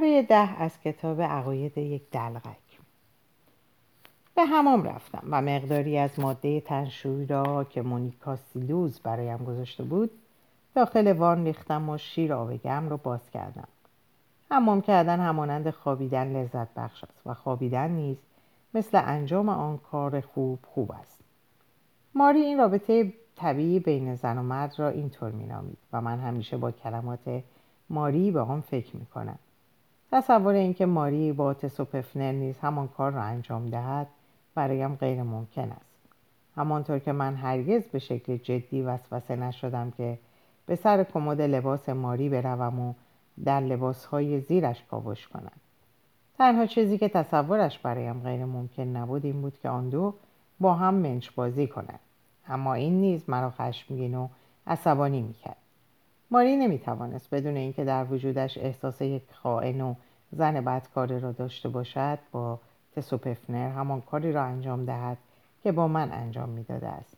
پاره ده از کتاب عقاید یک دلغک. به همام رفتم و مقداری از ماده تنشوی را که مونیکا سیلوز برایم گذاشته بود داخل وان ریختم و شیر آب گرم را باز کردم. حمام کردن همانند خوابیدن لذت بخش است و خوابیدن نیز مثل انجام آن کار خوب خوب است. ماری این رابطه طبیعی بین زن و مرد را اینطور مینامید و من همیشه با کلمات ماری به آن فکر می‌کنم. تصور اینکه ماری با تسوپفنر نیز همان کار را انجام دهد برایم غیر ممکن است. همانطور که من هرگز به شکل جدی وسوسه نشدم که به سر کمد لباس ماری بروم و در لباسهای زیرش کاوش کنم. تنها چیزی که تصورش برایم غیر ممکن نبود این بود که آن دو با هم منچ بازی کنند. اما این نیز مرا خشمگین و عصبانی می‌کرد. ماری نمی‌توانست بدون اینکه در وجودش احساس یک خائن و زن بدکاره را داشته باشد با تسوپفنر همان کاری را انجام دهد که با من انجام می‌داده است.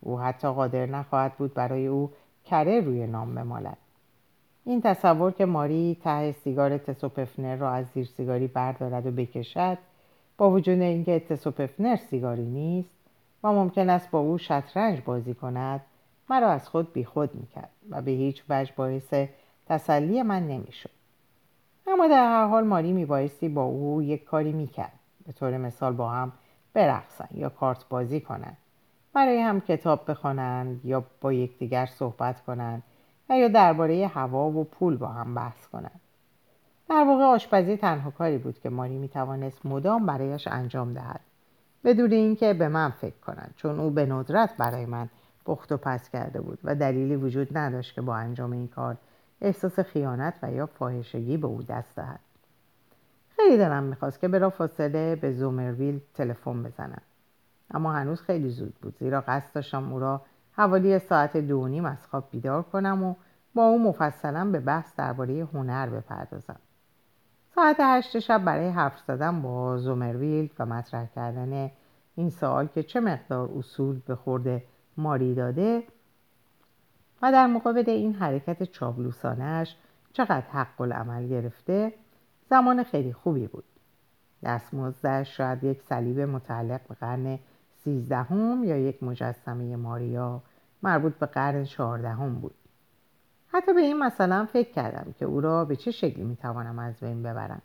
او حتی قادر نخواهد بود برای او کره روی نام بمالد. این تصور که ماری ته سیگار تسوپفنر را از زیر سیگاری بردارد و بکشد با وجود اینکه تسوپفنر سیگاری نیست و ممکن است با او شطرنج بازی کند مرا از خود بیخود می‌کرد و به هیچ وجه باعث تسلی من نمی‌شد. اما در هر حال ماری میبایستی با او یک کاری می‌کرد. به طور مثال با هم برقصند یا کارت بازی کنند برای هم کتاب بخوانند یا با یکدیگر صحبت کنند و یا درباره هوا و پول با هم بحث کنند در واقع آشپزی تنها کاری بود که ماری می‌توانست مدام برایش انجام دهد. بدون اینکه به من فکر کند چون او به ندرت برای من پخت و پس کرده بود و دلیلی وجود نداشت که با انجام این کار احساس خیانت و یا فاحشگی به او دست دهد. خیلی دلم می‌خواست که برا فاصله به زومرویل تلفن بزنم. اما هنوز خیلی زود بود زیرا قصد داشتم او را حوالی ساعت دو نیم از خواب بیدار کنم و با او مفصلا به بحث درباره هنر بپردازم. ساعت هشت شب برای حرف زدن با زومرویل و مطرح کردن این سوال که چه مقدار اصول به خورده ماری داده و در مقابل این حرکت چابلوسانش چقدر حق العمل گرفته زمان خیلی خوبی بود. دستمزدش شاید یک صلیب متعلق به قرن سیزدهم یا یک مجسمه ماریا مربوط به قرن چهاردهم بود. حتی به این مثلا فکر کردم که او را به چه شکلی می‌توانم از بین ببرم.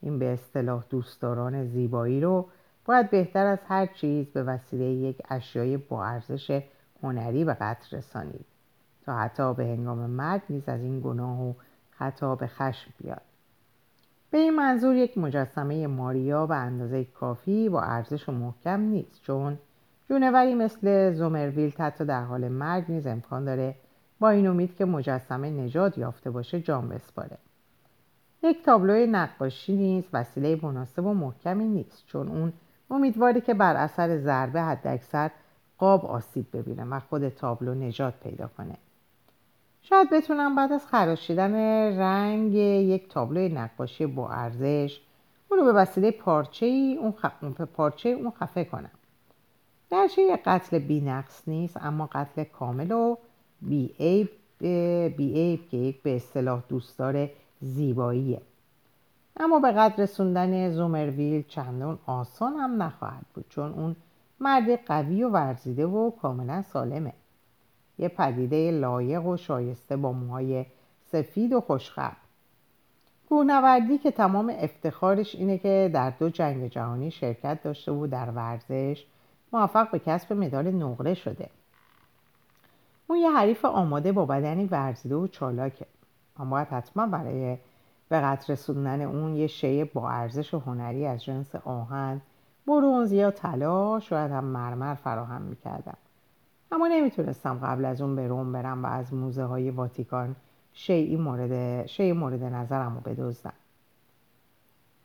این به اصطلاح دوستداران زیبایی رو باید بهتر از هر چیز به وسیله یک اشیای با ارزش هنری به قطر رسانید تا حتی به هنگام مرگ نیز از این گناه و خطا به خشم بیاد. به این منظور یک مجسمه ماریا به اندازه کافی با ارزش و محکم نیست چون جونوری مثل زومرویل حتی در حال مرگ نیز امکان داره با این امید که مجسمه نجات یافته باشه جان بسپاره. یک تابلوی نقاشی نیز وسیله مناسب و محکمی نیست چون اون امیدواری که بر اثر ضربه حداکثر قاب آسیب ببینه و خود تابلو نجات پیدا کنه. شاید بتونم بعد از خراشیدن رنگ یک تابلو نقاشی با ارزش اون رو به وسیله پارچه اون, خ... پارچه اون خفه کنم. درچه یک قتل بی نقص نیست اما قتل کامل و بی عیب بی که یک به اصطلاح دوستدار زیباییه. اما به قدر رسوندن زومرویل چندان آسان هم نخواهد بود چون اون مرد قوی و ورزیده و کاملا سالمه. یه پدیده لایق و شایسته با موهای سفید و خوشخب کوهنوردی که تمام افتخارش اینه که در دو جنگ جهانی شرکت داشته و در ورزش موفق به کسب مدال نقره شده. اون یه حریف آماده با بدنی ورزیده و چالاکه. اما باید حتما برای به قدر رسوندن اون یه شی با ارزش هنری از جنس آهن برونز یا طلا شاید هم مرمر فراهم می‌کردم اما نمی‌تونستم قبل از اون به روم برم و از موزه های واتیکان شیعی مورد, شیعی مورد نظرم رو بدزدم.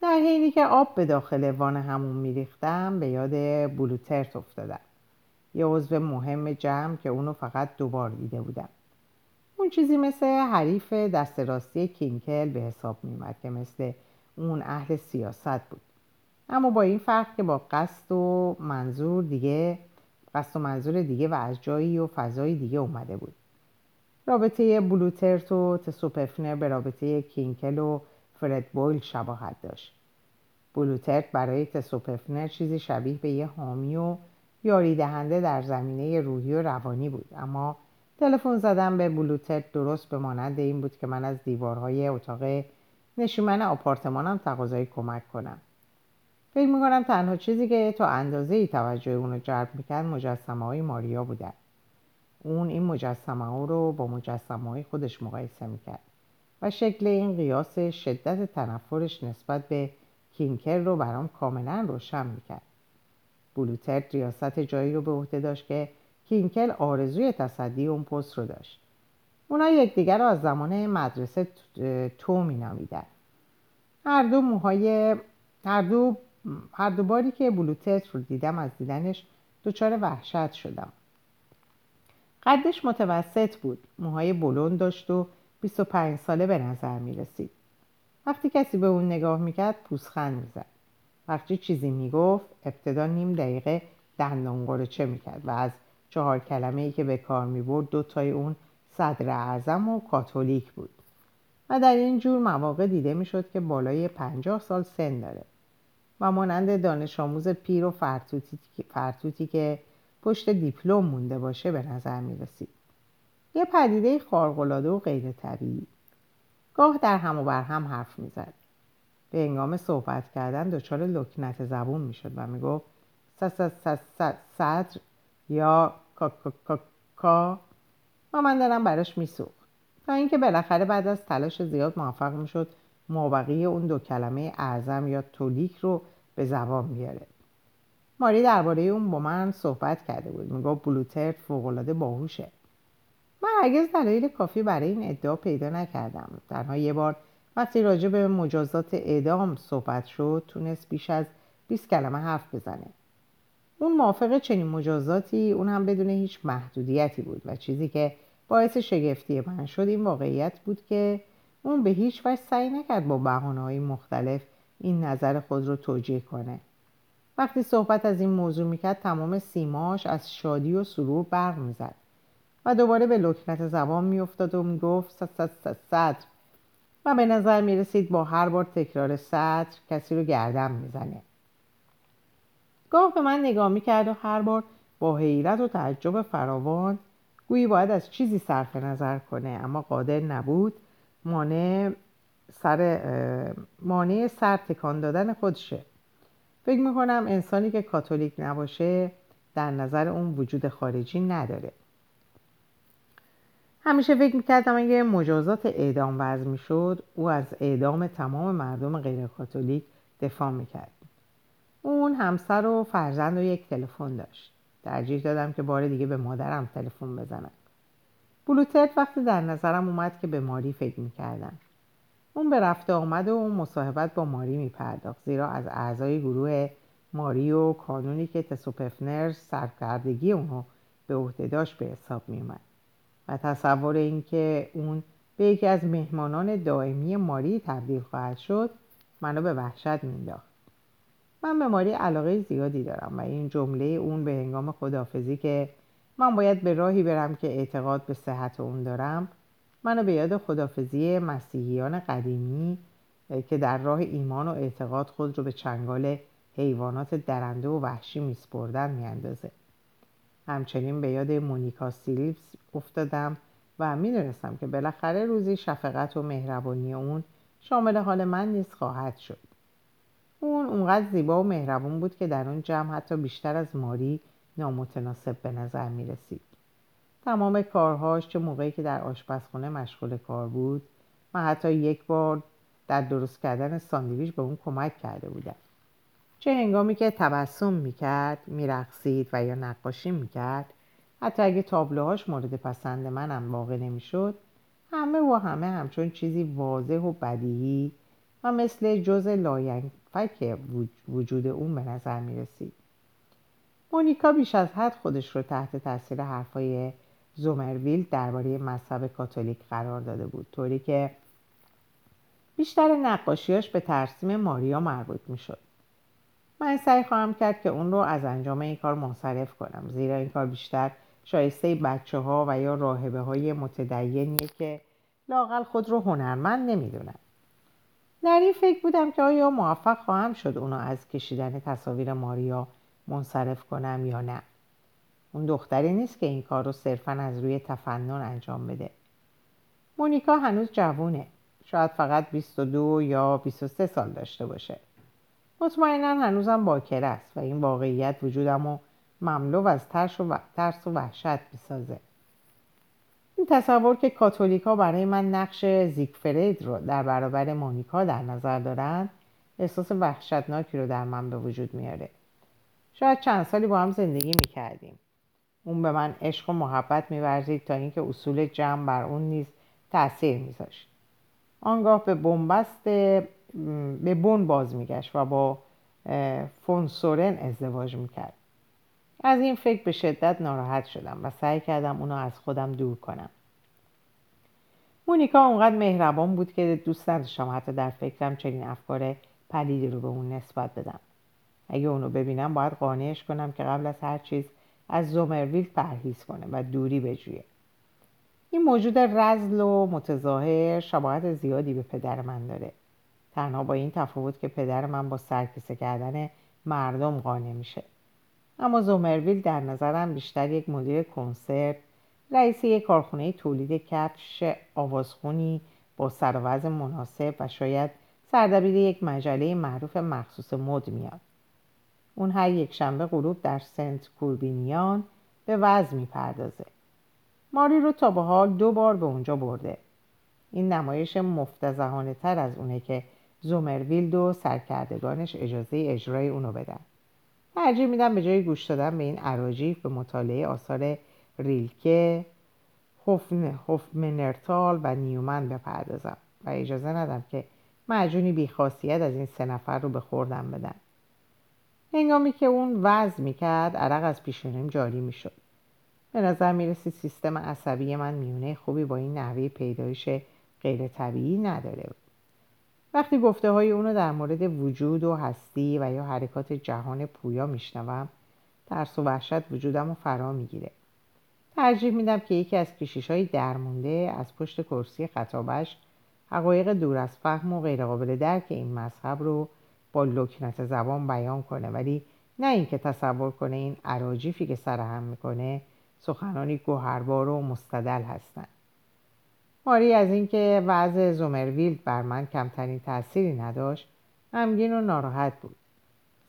در حینی که آب به داخل وان همون میریختم به یاد بلوترت افتادم. یه عضو مهم جمع که اونو فقط دوبار دیده بودم. اون چیزی مثل حریف دست راستی کینکل به حساب میومد که مثل اون اهل سیاست بود. اما با این فرق که با قصد و منظور دیگه قصد و منظور دیگه و از جایی و فضای دیگه اومده بود. رابطه بلوترت و تسوپفنر به رابطه کینکل و فرد بویل شباهت داشت. بلوترت برای تسوپفنر چیزی شبیه به یه حامی و یاری دهنده در زمینه روحی و روانی بود اما تلفن زدن به بلوترت درست به مانند این بود که من از دیوارهای اتاق نشیمن آپارتمانم تقاضای کمک کنم. فکر می‌کنم تنها چیزی که تا اندازه ای توجه اونو جلب می‌کرد مجسمه های ماریا بودن. اون این مجسمه ها رو با مجسمه های خودش مقایسه می‌کرد و شکل این قیاس شدت تنفرش نسبت به کینکر رو برام کاملا روشن می‌کرد. بلوترت ریاست جایی رو به عهده داشت که کینکل آرزوی تصدی اون پست رو داشت. اونا یکدیگر از زمان مدرسه تو مینامیدن. هر دو موهای هر دو هر دو باری که بلوترت رو دیدم از دیدنش دچار وحشت شدم. قدش متوسط بود. موهای بلند داشت و 25 ساله به نظر می رسید وقتی کسی به اون نگاه می‌کرد پوسخند می‌زد. وقتی چیزی می‌گفت ابتدا نیم دقیقه دندان چه می‌کرد و از چهار کلمه ای که به کار می‌برد دو تای اون صدر اعظم و کاتولیک بود و در این جور مواقع دیده می‌شد که بالای پنجاه سال سن داره و مانند دانش آموز پیر و فرتوتی, فرتوتی که پشت دیپلم مونده باشه به نظر می رسید. یه پدیده خارق‌العاده و غیر طبیعی. گاه در هم و بر هم حرف می‌زد. به انگام صحبت کردن دچار لکنت زبون می‌شد و می‌گفت صدر یا کا کا کا و من دارم براش میسوخت. تا اینکه بالاخره بعد از تلاش زیاد موفق می‌شد مابقی اون دو کلمه اعظم یا تولیک رو به زبان بیاره. ماری درباره اون با من صحبت کرده بود. می‌گفت بلوترت فوقالعاده باهوشه. من هرگز دلایل کافی برای این ادعا پیدا نکردم. تنها یه بار وقتی راجع به مجازات اعدام صحبت شد تونست بیش از 20 کلمه حرف بزنه. اون موافق چنین مجازاتی اون هم بدون هیچ محدودیتی بود و چیزی که باعث شگفتی من شد این واقعیت بود که اون به هیچ وجه سعی نکرد با بحانه‌های مختلف این نظر خود رو توجیه کنه. وقتی صحبت از این موضوع می‌کرد تمام سیماش از شادی و سرور برق می‌زد و دوباره به لکنت زبان میافتاد و می‌گفت صدر. و به نظر می‌رسید با هر بار تکرار صدر کسی رو گردم می‌زنه. گاه به من نگاه می‌کرد و هر بار با حیرت و تعجب فراوان گویی باید از چیزی صرف نظر کنه اما قادر نبود. مانع سر مانع سر تکان دادن خودشه. فکر می‌کنم انسانی که کاتولیک نباشه در نظر اون وجود خارجی نداره. همیشه فکر می‌کردم اگه مجازات اعدام وضع می‌شد او از اعدام تمام مردم غیر کاتولیک دفاع می‌کرد. اون همسر و فرزند و یک تلفن داشت. ترجیح دادم که بار دیگه به مادرم تلفن بزنم. بلوترت وقتی در نظرم اومد که به ماری فکر می‌کردم. اون به رفته آمد و اون مصاحبت با ماری میپرداخت زیرا از اعضای گروه ماری و کانونی که تسوپفنر سرکردگی اونو به عهده داشت به حساب میومد و تصور اینکه اون به یکی از مهمانان دائمی ماری تبدیل خواهد شد منو به وحشت مینداخت من به ماری علاقه زیادی دارم و این جمله اون به هنگام خدافزی که من باید به راهی برم که اعتقاد به صحت اون دارم منو به یاد خدافزی مسیحیان قدیمی که در راه ایمان و اعتقاد خود رو به چنگال حیوانات درنده و وحشی میسپردن میاندازه. همچنین به یاد مونیکا سیلیفز افتادم و می‌دونستم که بالاخره روزی شفقت و مهربانی اون شامل حال من نیز خواهد شد. اون اونقدر زیبا و مهربون بود که در اون جمع حتی بیشتر از ماری نامتناسب به نظر می رسید. تمام کارهاش چه موقعی که در آشپزخانه مشغول کار بود من حتی یک بار در درست کردن ساندویچ به اون کمک کرده بودم چه هنگامی که تبسم می‌کرد میرقصید و یا نقاشی می‌کرد حتی اگه تابلوهاش مورد پسند منم واقع نمی‌شد همه و همه همچون چیزی واضح و بدیهی و مثل جز لاینفک وجود اون به نظر می رسید. مونیکا بیش از حد خودش رو تحت تاثیر حرفای زومرویل درباره مذهب کاتولیک قرار داده بود طوری که بیشتر نقاشیاش به ترسیم ماریا مربوط می شد. من سعی خواهم کرد که اون رو از انجام این کار منصرف کنم زیرا این کار بیشتر شایسته بچه ها و یا راهبه های متدینیه که لاقل خود رو هنرمند نمی‌دونن در این فکر بودم که آیا موفق خواهم شد اونو از کشیدن تصاویر ماریا منصرف کنم یا نه. اون دختری نیست که این کار رو صرفا از روی تفنن انجام بده. مونیکا هنوز جوونه. شاید فقط 22 یا 23 سال داشته باشه. مطمئنا هنوزم باکر است و این واقعیت وجودم رو مملو از ترس و, ترس و وحشت می‌سازه. این تصور که کاتولیکا برای من نقش زیگفرید رو در برابر مونیکا در نظر دارند احساس وحشتناکی رو در من به وجود میاره. شاید چند سالی با هم زندگی می‌کردیم. اون به من عشق و محبت میورزید تا اینکه اصول جمع بر اون نیز تاثیر میذاشت. آنگاه به بنبست به بن باز میگشت و با فونسورن ازدواج می‌کرد. از این فکر به شدت ناراحت شدم و سعی کردم اونو از خودم دور کنم. مونیکا اونقدر مهربان بود که دوست نداشتم حتی در فکرم چنین افکار پلیدی رو به اون نسبت بدم. اگه اونو ببینم باید قانعش کنم که قبل از هر چیز از زومرویل پرهیز کنه و دوری بجویه. این موجود رزل و متظاهر شباهت زیادی به پدر من داره. تنها با این تفاوت که پدر من با سرکیسه کردن مردم قانع میشه. اما زومرویل در نظرم بیشتر یک مدیر کنسرت رئیس یک کارخانه تولید کفش آوازخونی با سر مناسب و شاید سردبیر یک مجله معروف مخصوص مد میاد. اون هر یک شنبه غروب در سنت کوربینیان به وضع می‌پردازه. ماری رو تا به حال دو بار به اونجا برده. این نمایش مفتزهانه تر از اونه که زومرویلد و سرکردگانش اجازه اجرای اونو بدن. ترجیح میدم به جای گوش دادن به این عراجیف به مطالعه آثار ریلکه هوفمنرتال و نیومن بپردازم و اجازه ندم که معجونی بیخاصیت از این سه نفر رو به خوردم بدن. هنگامی که اون وضع می‌کرد عرق از پیشونیم جاری می‌شد. به نظر می‌رسید سیستم عصبی من میونه خوبی با این نحوه پیدایش غیر طبیعی نداره. وقتی گفته های اونو در مورد وجود و هستی و یا حرکات جهان پویا میشنوم ترس و وحشت وجودم رو فرا می‌گیره. ترجیح میدم که یکی از کشیش های درمونده از پشت کرسی خطابش حقایق دور از فهم و غیرقابل درک این مذهب رو با لکنت زبان بیان کنه. ولی نه اینکه تصور کنه این عراجیفی که سرهم می‌کنه سخنانی گوهربار و مستدل هستند ماری از اینکه وضع زومرویلد بر من کمترین تأثیری نداشت غمگین و ناراحت بود.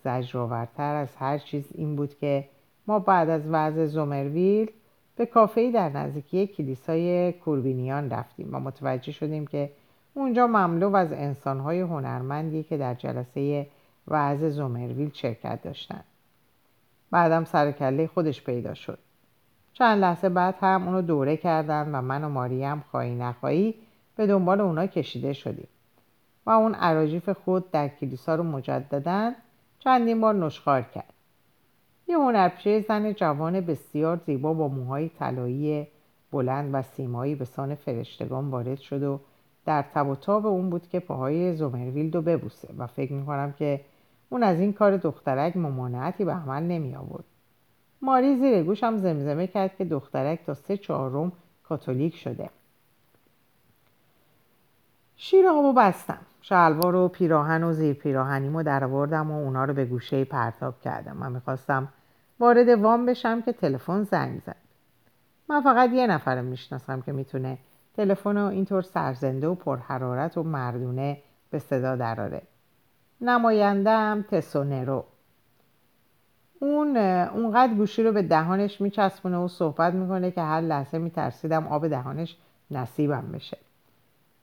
زجرآورتر از هر چیز این بود که ما بعد از وضع زومرویل به کافه‌ای در نزدیکی کلیسای کوربینیان رفتیم و متوجه شدیم که اونجا مملو از انسانهای هنرمندی که در جلسه وضع زومرویل شرکت داشتند بعدم سرکله خودش پیدا شد. چند لحظه بعد هم اونو دوره کردن و من و ماریم خواهی نخواهی به دنبال اونا کشیده شدیم. و اون عراجیف خود در کلیسا رو مجددا چندین بار نشخار کرد. یه هنرپیشه زن جوان بسیار زیبا با موهای طلایی بلند و سیمایی به سان فرشتگان وارد شد و در تب و تاب اون بود که پاهای زومرویلد رو ببوسه و فکر می‌کنم که اون از این کار دخترک ممانعتی به عمل نمی آورد ماری زیر گوشم زمزمه کرد که دخترک تا سه چهارم کاتولیک شده. شیر آبو بستم. شلوار و پیراهن و زیر پیراهنیمو در آوردم و اونا رو به گوشه پرتاب کردم من می‌خواستم وارد وام بشم که تلفن زنگ زد. من فقط یه نفرم می‌شناسم که می‌تونه تلفن رو اینطور سرزنده و پرحرارت و مردونه به صدا دراره نمایندم تسونرو. اون اونقدر گوشی رو به دهانش میچسبونه و صحبت می‌کنه که هر لحظه میترسیدم آب دهانش نصیبم بشه.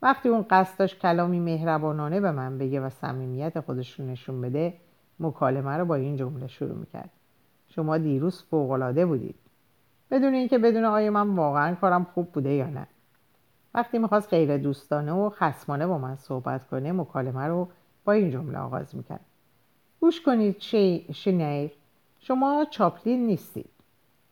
وقتی اون قصد داشت کلامی مهربانانه به من بگه و صمیمیت خودش رو نشون بده مکالمه رو با این جمله شروع می‌کرد. شما دیروز فوقالعاده بودید. بدون اینکه بدون آیا من واقعا کارم خوب بوده یا نه. وقتی می‌خواست غیر دوستانه و خسمانه با من صحبت کنه مکالمه رو با این جمله آغاز می‌کرد. گوش کنید شینیر شما چاپلین نیستید.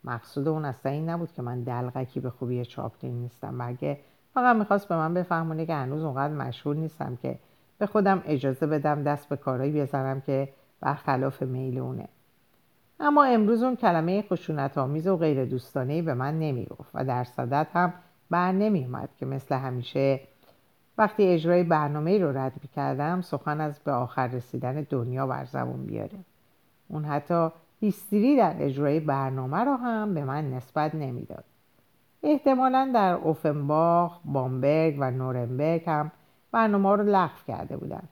مقصود اون اصلا این نبود که من دلغکی به خوبی چاپلین نیستم. بلکه فقط می‌خواست به من بفهمونه که هنوز اونقدر مشهور نیستم که به خودم اجازه بدم دست به کارایی بزنم که برخلاف میل اونه. اما امروز اون کلمه خشونت آمیز و غیر دوستانه به من نمی‌گفت و در صدت هم بر نمیومد که مثل همیشه وقتی اجرای برنامه رو رد کردم سخن از به آخر رسیدن دنیا بر زبون بیاره. اون حتی هیستری در اجرای برنامه رو هم به من نسبت نمی‌داد. احتمالا در اوفنباخ، بامبرگ و نورنبرگ هم برنامه رو لغو کرده بودن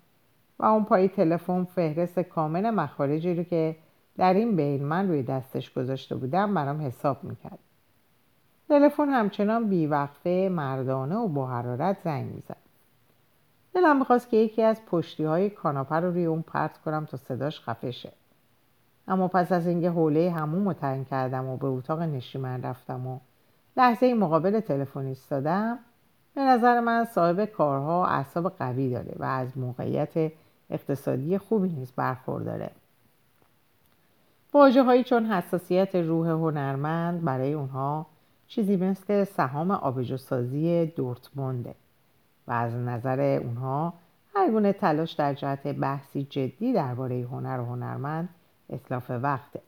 و اون پای تلفن فهرست کامل مخارجی رو که در این بین من روی دستش گذاشته بودم برام حساب می‌کرد. تلفن همچنان بیوقفه مردانه و با حرارت زنگ می‌زد. دلم می‌خواست که یکی از پشتی های کاناپه رو روی اون پرت کنم تا صداش خفه شه. اما پس از اینکه حوله همون رو کردم و به اتاق نشیمن رفتم و لحظه مقابل تلفن ایستادم به نظر من صاحب کارها اعصاب قوی داره و از موقعیت اقتصادی خوبی نیست برخورداره. واجه هایی چون حساسیت روح هنرمند برای اونها چیزی مثل سهام آبجوسازی دورتمونده و از نظر اونها هر گونه تلاش در جهت بحثی جدی درباره هنر و هنرمند اطلاف وقته.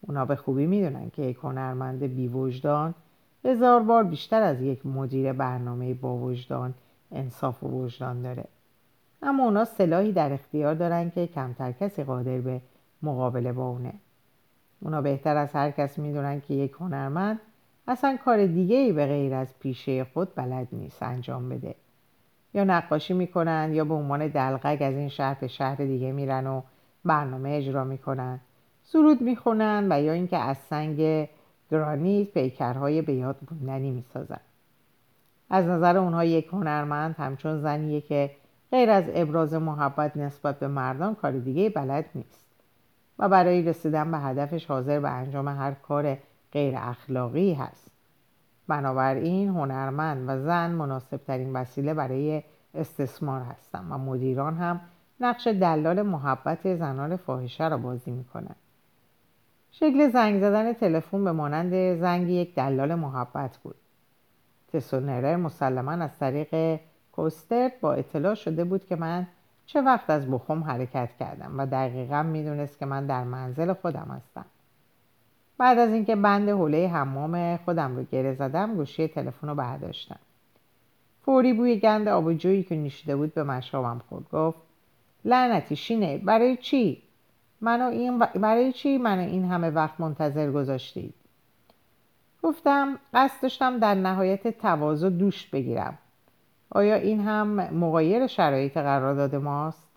اونا به خوبی می‌دونن که یک هنرمند بیوجدان هزار بار بیشتر از یک مدیر برنامه با وجدان انصاف و وجدان داره. اما اونا سلاحی در اختیار دارن که کمتر کسی قادر به مقابله با اونه. اونا بهتر از هر کس می‌دونن که یک هنرمند اصلا کار دیگه ای به غیر از پیشه خود بلد نیست انجام بده. یا نقاشی می‌کنن یا به عنوان دلغک از این شهر به شهر دیگه میرن و برنامه اجرا می‌کنن. سرود می‌خونن و یا اینکه از سنگ گرانیت پیکرهای به یاد موندنی می‌سازن. از نظر اونها یک هنرمند همچون زنیه که غیر از ابراز محبت نسبت به مردان کار دیگه بلد نیست. و برای رسیدن به هدفش حاضر به انجام هر کار غیر اخلاقی هست. بنابراین هنرمند و زن مناسب ترین وسیله برای استثمار هستن و مدیران هم نقش دلال محبت زنان فاحشه را بازی می‌کنن شکل زنگ زدن تلفن به مانند زنگ یک دلال محبت بود. تسونرر مسلما از طریق کوستر با اطلاع شده بود که من چه وقت از بخوم حرکت کردم و دقیقا می‌دونست که من در منزل خودم هستم. بعد از اینکه بند حوله حمام خودم رو گره زدم گوشی تلفن رو برداشتم. فوری بوی گند آبجویی که نوشیده بود به مشامم خورد. گفت لعنتی شینه. برای چی؟ منو این برای چی منو این همه وقت منتظر گذاشتید؟ گفتم قصد داشتم در نهایت تواضع دوش بگیرم. آیا این هم مغایر شرایط قرارداد ماست؟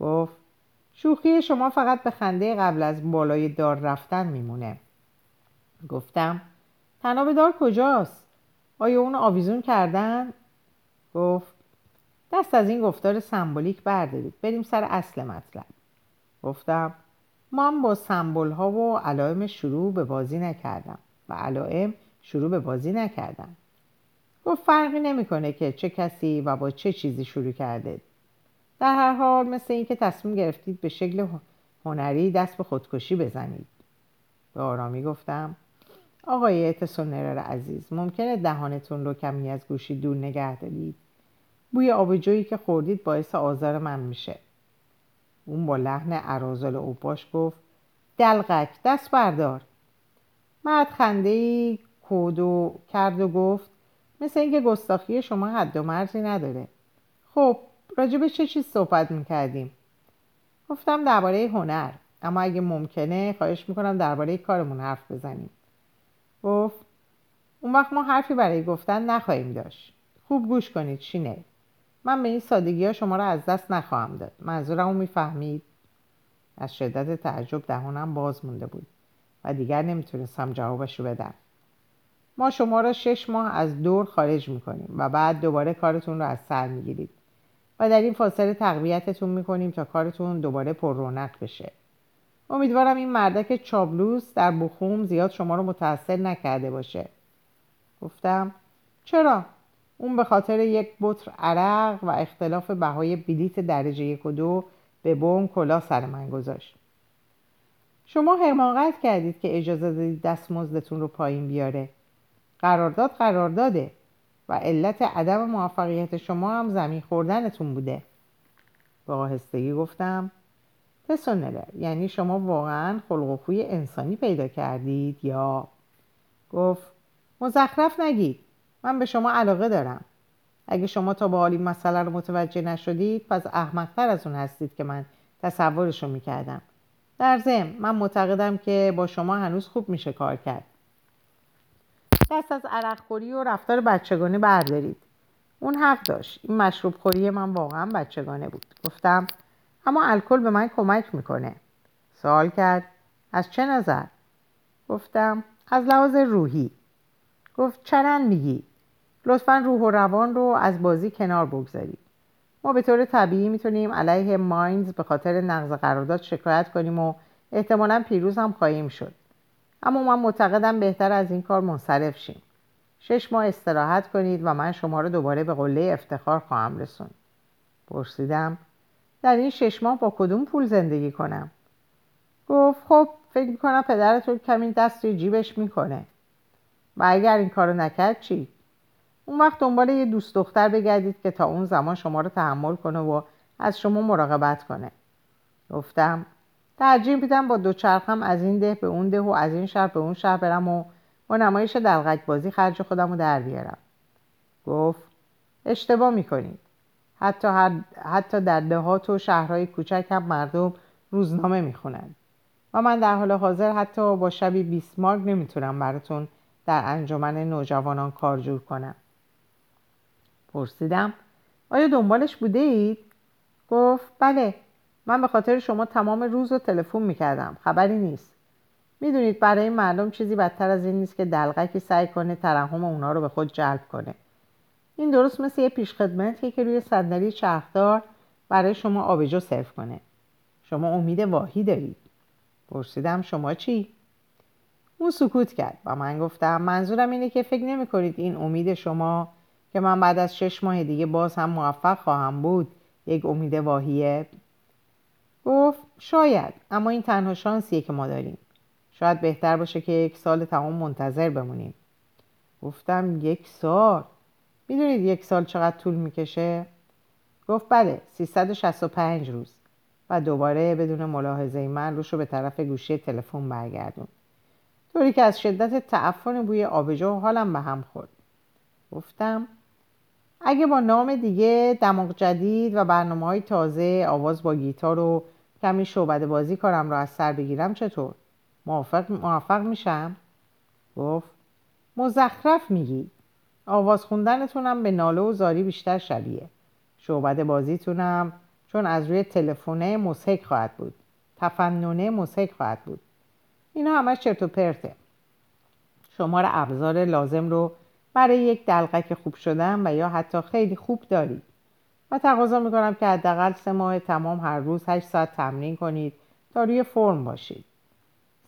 گفت شوخی شما فقط به خنده قبل از بالای دار رفتن میمونه. گفتم تناب دار کجاست؟ آیا اونو آویزون کردن؟ گفت دست از این گفتار سمبولیک بردارید. بریم سر اصل مطلب. گفتم من با سمبول ها و علائم شروع به بازی نکردم و علائم شروع به بازی نکردم گفت فرقی نمی‌کنه که چه کسی و با چه چیزی شروع کرده. در هر حال مثل اینکه تصمیم گرفتید به شکل هنری دست به خودکشی بزنید. به آرامی گفتم آقای تسونرر عزیز ممکنه دهانتون رو کمی از گوشی دور نگه دارید؟ بوی آبجویی که خوردید باعث آزار من میشه. اون با لحن عرازل اوباش گفت دلقک دست بردار. مرد خنده ای کود کرد و گفت مثل اینکه گستاخی شما حد و مرزی نداره. خب راجب چه چیز صحبت می‌کردیم؟ گفتم درباره هنر. اما اگه ممکنه خواهش می‌کنم درباره کارمون حرف بزنیم. گفت اون وقت ما حرفی برای گفتن نخواهیم داشت. خوب گوش کنید شینه. من به این سادگی ها شما را از دست نخواهم داد. منظورم رو می‌فهمید؟ از شدت تعجب دهانم باز مونده بود و دیگر نمی‌تونستم جوابش رو بدم. ما شما را شش ماه از دور خارج می‌کنیم و بعد دوباره کارتون رو از سر می‌گیرید و در این فاصله تقویتتون می‌کنیم تا کارتون دوباره پر رونق بشه. امیدوارم این مردک چابلوس در بخوم زیاد شما رو متاثر نکرده باشه. گفتم چرا؟ اون به خاطر یک بطر عرق و اختلاف بهای بلیت درجه یک و دو به بون کلا سر من گذاشت. شما حماقت کردید که اجازه دادید دستمزدتون رو پایین بیاره. قرارداد قرارداده و علت عدم موفقیت شما هم زمین خوردنتون بوده. با آهستگی گفتم پسونلر یعنی شما واقعا خلق و خوی انسانی پیدا کردید یا؟ گفت مزخرف نگید. من به شما علاقه دارم. اگه شما تا به حال این مسئله رو متوجه نشدید پس احمقتر از اون هستید که من تصورش رو می‌کردم. در ضمن من معتقدم که با شما هنوز خوب میشه کار کرد. دست از عرق خوری و رفتار بچگانه بردارید. اون حق داشت. این مشروب خوری من واقعا بچگانه بود. گفتم اما الکل به من کمک می‌کنه. سوال کرد از چه نظر؟ گفتم از لحاظ روحی. گفت چرن میگی؟ لطفا روح و روان رو از بازی کنار بگذارید. ما به طور طبیعی می‌تونیم علیه ماینز به خاطر نقض قرارداد شکایت کنیم و احتمالا پیروز هم خواهیم شد. اما من معتقدم بهتر از این کار منصرف شیم. شش ماه استراحت کنید و من شما رو دوباره به قله افتخار خواهم رسون پرسیدم در این شش ماه با کدوم پول زندگی کنم؟ گفت خب فکر می‌کنم پدرتون کمی دست توی جیبش می‌کنه. و اگر این کارو نکرد چی؟ اون وقت دنبال یه دوست دختر بگردید که تا اون زمان شما رو تحمل کنه و از شما مراقبت کنه. گفتم ترجیح میدم با دوچرخم از این ده به اون ده و از این شهر به اون شهر برم و با نمایش دلغک بازی خرج خودم رو در بیارم. گفت اشتباه می‌کنید. حتی, حتی در دهات و شهرهای کوچک هم مردم روزنامه می‌خونند و من در حال حاضر حتی با شبی بیسمارک نمی‌تونم براتون در انجمن نوجوانان کار جور کنم. پرسیدم آیا دنبالش بوده اید؟ گفت بله. من به خاطر شما تمام روز رو تلفن می‌کردم. خبری نیست. می‌دونید برای مردم چیزی بدتر از این نیست که دلغکی سعی کنه ترحم اونا رو به خود جلب کنه. این درست مثل یه پیشخدمتی که روی صندلی چرخدار برای شما آبجو سرو کنه. شما امید واهی دارید. پرسیدم شما چی؟ اون سکوت کرد و من گفتم منظورم اینه که فکر نمی کنید این امید شما که من بعد از شش ماه دیگه باز هم موفق خواهم بود. یک امید واهیه. گفت شاید اما این تنها شانسیه که ما داریم. شاید بهتر باشه که یک سال تمام منتظر بمونیم. گفتم یک سال؟ می‌دونید یک سال چقدر طول می‌کشه؟ گفت بله 365 روز. و دوباره بدون ملاحظه من روش رو به طرف گوشی تلفن برگردون. طوری که از شدت تعفن بوی آبجو حالم به هم خورد. گفتم اگه با نام دیگه دماغ جدید و برنامه های تازه آواز با گیتار و کمی شعبده بازی کارم رو از سر بگیرم چطور؟ موافق, موافق میشم؟ گفت مزخرف میگی. آواز خوندنتونم به ناله و زاری بیشتر شبیه. شعبده بازیتونم چون از روی تلفونه مسحک خواهد بود. تفننه مسحک خواهد بود. اینا همش چرت و پرته. شما را ابزار لازم رو برای یک دلقک خوب شدن و یا حتی خیلی خوب دارید. و تقاضا می‌کنم که حداقل سه ماه تمام هر روز هشت ساعت تمرین کنید تا روی فرم باشید.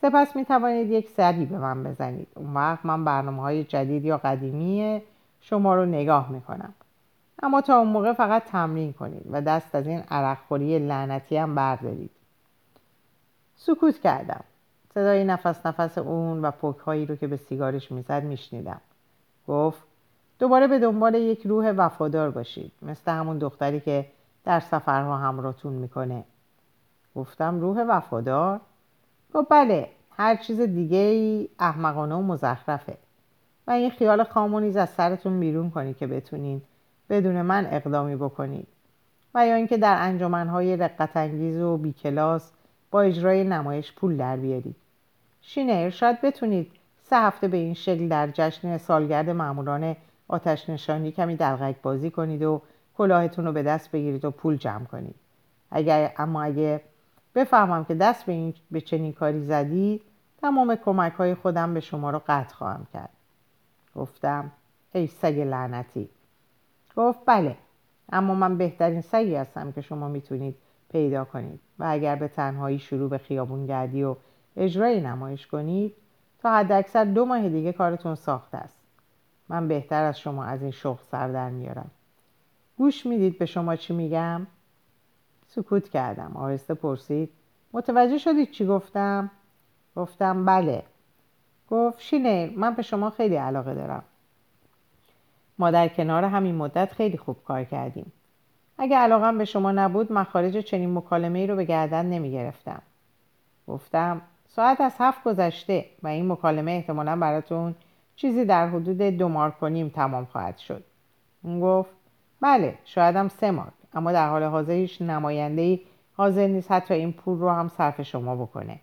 سپس می توانید یک سری به من بزنید. اون وقت من برنامه های جدید یا قدیمی شما رو نگاه می کنم اما تا اون موقع فقط تمرین کنید و دست از این عرقخوری لعنتی هم بردارید. سکوت کردم. صدای نفس نفس اون و پک هایی رو که به سیگارش می‌زد میشنیدم. گفت دوباره به دنبال یک روح وفادار باشید. مثل همون دختری که در سفرها همراهتون می‌کنه. گفتم روح وفادار؟ گفت بله هر چیز دیگه ای احمقانه و مزخرفه. و این خیال خامونیز از سرتون بیرون کنید که بتونین بدون من اقدامی بکنید. و یا اینکه در انجمنهای رقت انگیز و بیکلاس با اجرای نمایش پول در بیارید. شینر شاید بتونید سه هفته به این شکل در جشن سالگرد معمولان آتش نشانی کمی دلغک بازی کنید و کلاهتون رو به دست بگیرید و پول جمع کنید. اگر اما اگه بفهمم که دست به, این به چنین کاری زدی تمام کمک های خودم به شما رو قطع خواهم کرد. گفتم ای سگ لعنتی. گفت بله اما من بهترین سگی هستم که شما می‌تونید پیدا کنید و اگر به تنهایی شروع به خیابون گردی و اجرای نمایش کنید حد اکثر دو ماه دیگه کارتون ساخته است. من بهتر از شما از این شغل سر در میارم. گوش می‌دید به شما چی میگم؟ سکوت کردم. آهسته پرسید. متوجه شدید چی گفتم؟ گفتم بله. گفت شینیر من به شما خیلی علاقه دارم. ما در کنار همین مدت خیلی خوب کار کردیم. اگه علاقم به شما نبود مخارج چنین مکالمه ای رو به گردن نمی گرفتم گفتم ساعت از هفت گذشته و این مکالمه احتمالا براتون چیزی در حدود دو مار کنیم تمام خواهد شد. اون گفت بله شایدم سه مارک اما در حال حاضر هیچ نماینده حاضر نیست حتی این پول رو هم صرف شما بکنه.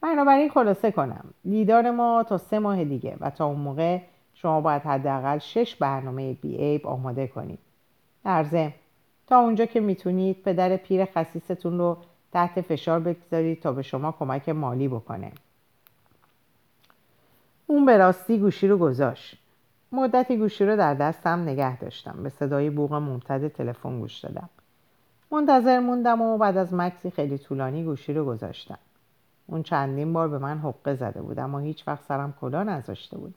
بنابراین خلاصه کنم دیدار ما تا سه ماه دیگه و تا اون موقع شما باید حداقل شش برنامه بی ایب آماده کنید. در تا اونجا که می‌تونید پدر پیر خصیصتون رو تحت فشار بگذارید تا به شما کمک مالی بکنه. اون به راستی گوشی رو گذاشت. مدتی گوشی رو در دستم نگه داشتم. به صدای بوغ ممتد تلفن گوش دادم. منتظر موندم و بعد از مکسی خیلی طولانی گوشی رو گذاشتم. اون چندین بار به من حقه زده بود اما هیچ وقت سرم کلا نذاشته بود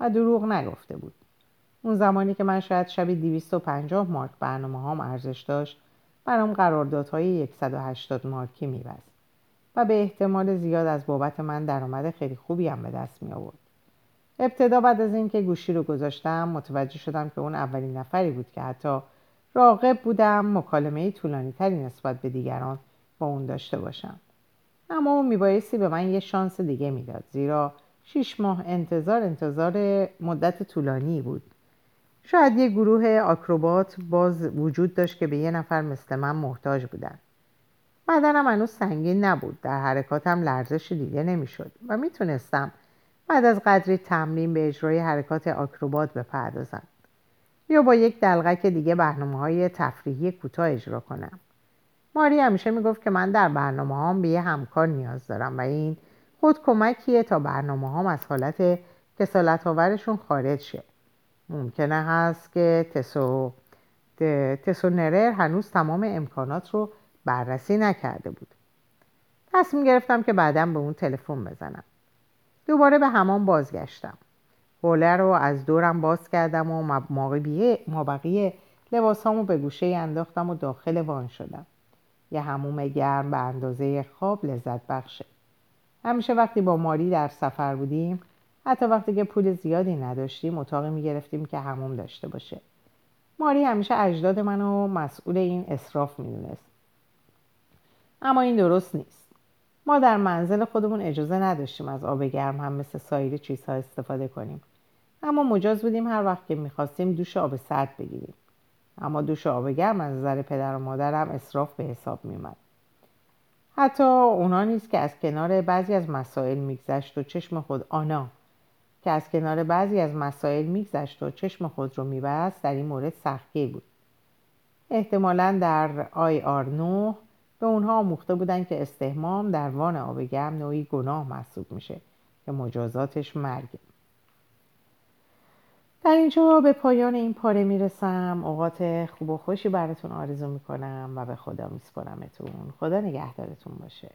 و دروغ نگفته بود. اون زمانی که من شاید شبی 250 مارک برنامه هام ارزش داشت برام قراردادهای 180 مارکی میبست و به احتمال زیاد از بابت من درآمد خیلی خوبی هم به دست می آورد. ابتدا بعد از اینکه گوشی رو گذاشتم متوجه شدم که اون اولین نفری بود که حتی راقب بودم مکالمه طولانی تری نسبت به دیگران با اون داشته باشم اما اون میبایستی به من یه شانس دیگه می‌داد زیرا شیش ماه انتظار انتظار مدت طولانی بود شاید یه گروه آکروبات باز وجود داشت که به یه نفر مثل من محتاج بودن. بدنم هنوز سنگین نبود در حرکاتم لرزش دیده نمی‌شد و می‌تونستم بعد از قدری تمرین به اجرای حرکات آکروبات بپردازم یا با یک دلغک دیگه برنامه های تفریحی کوتاه اجرا کنم. ماری همیشه می‌گفت که من در برنامه هام به یه همکار نیاز دارم و این خود کمکیه تا برنامه هام از حالت کسالت خارج شه. ممکنه هست که تسو تسونرر هنوز تمام امکانات رو بررسی نکرده بود. تصمیم گرفتم که بعدا به اون تلفن بزنم. دوباره به همان بازگشتم. حوله رو از دورم باز کردم و مابقی لباسامو به گوشه انداختم و داخل وان شدم. یه هموم گرم به اندازه خواب لذت بخشه. همیشه وقتی با ماری در سفر بودیم حتی وقتی که پول زیادی نداشتیم اتاقی می‌گرفتیم که هموم داشته باشه. ماری همیشه اجداد منو مسئول این اصراف می‌دونست. اما این درست نیست. ما در منزل خودمون اجازه نداشتیم از آب گرم هم مثل سایر چیزها استفاده کنیم. اما مجاز بودیم هر وقت که می‌خواستیم دوش آب سرد بگیریم. اما دوش آب گرم از نظر پدر و مادرم اصراف به حساب میومد حتی اونا نیست که از کنار بعضی از مسائل میگذشت و چشم خود آنا که از کنار بعضی از مسائل میگذشت و چشم خود رو میبست در این مورد سختی بود. احتمالا در آی آر 9 به اونها آموخته بودن که استهمام در وان آب گرم نوعی گناه محسوب میشه که مجازاتش مرگه در اینجا به پایان این پاره می‌رسم. اوقات خوب و خوشی براتون آرزو می‌کنم و به خدا میسپرمتون خدا نگهدارتون باشه.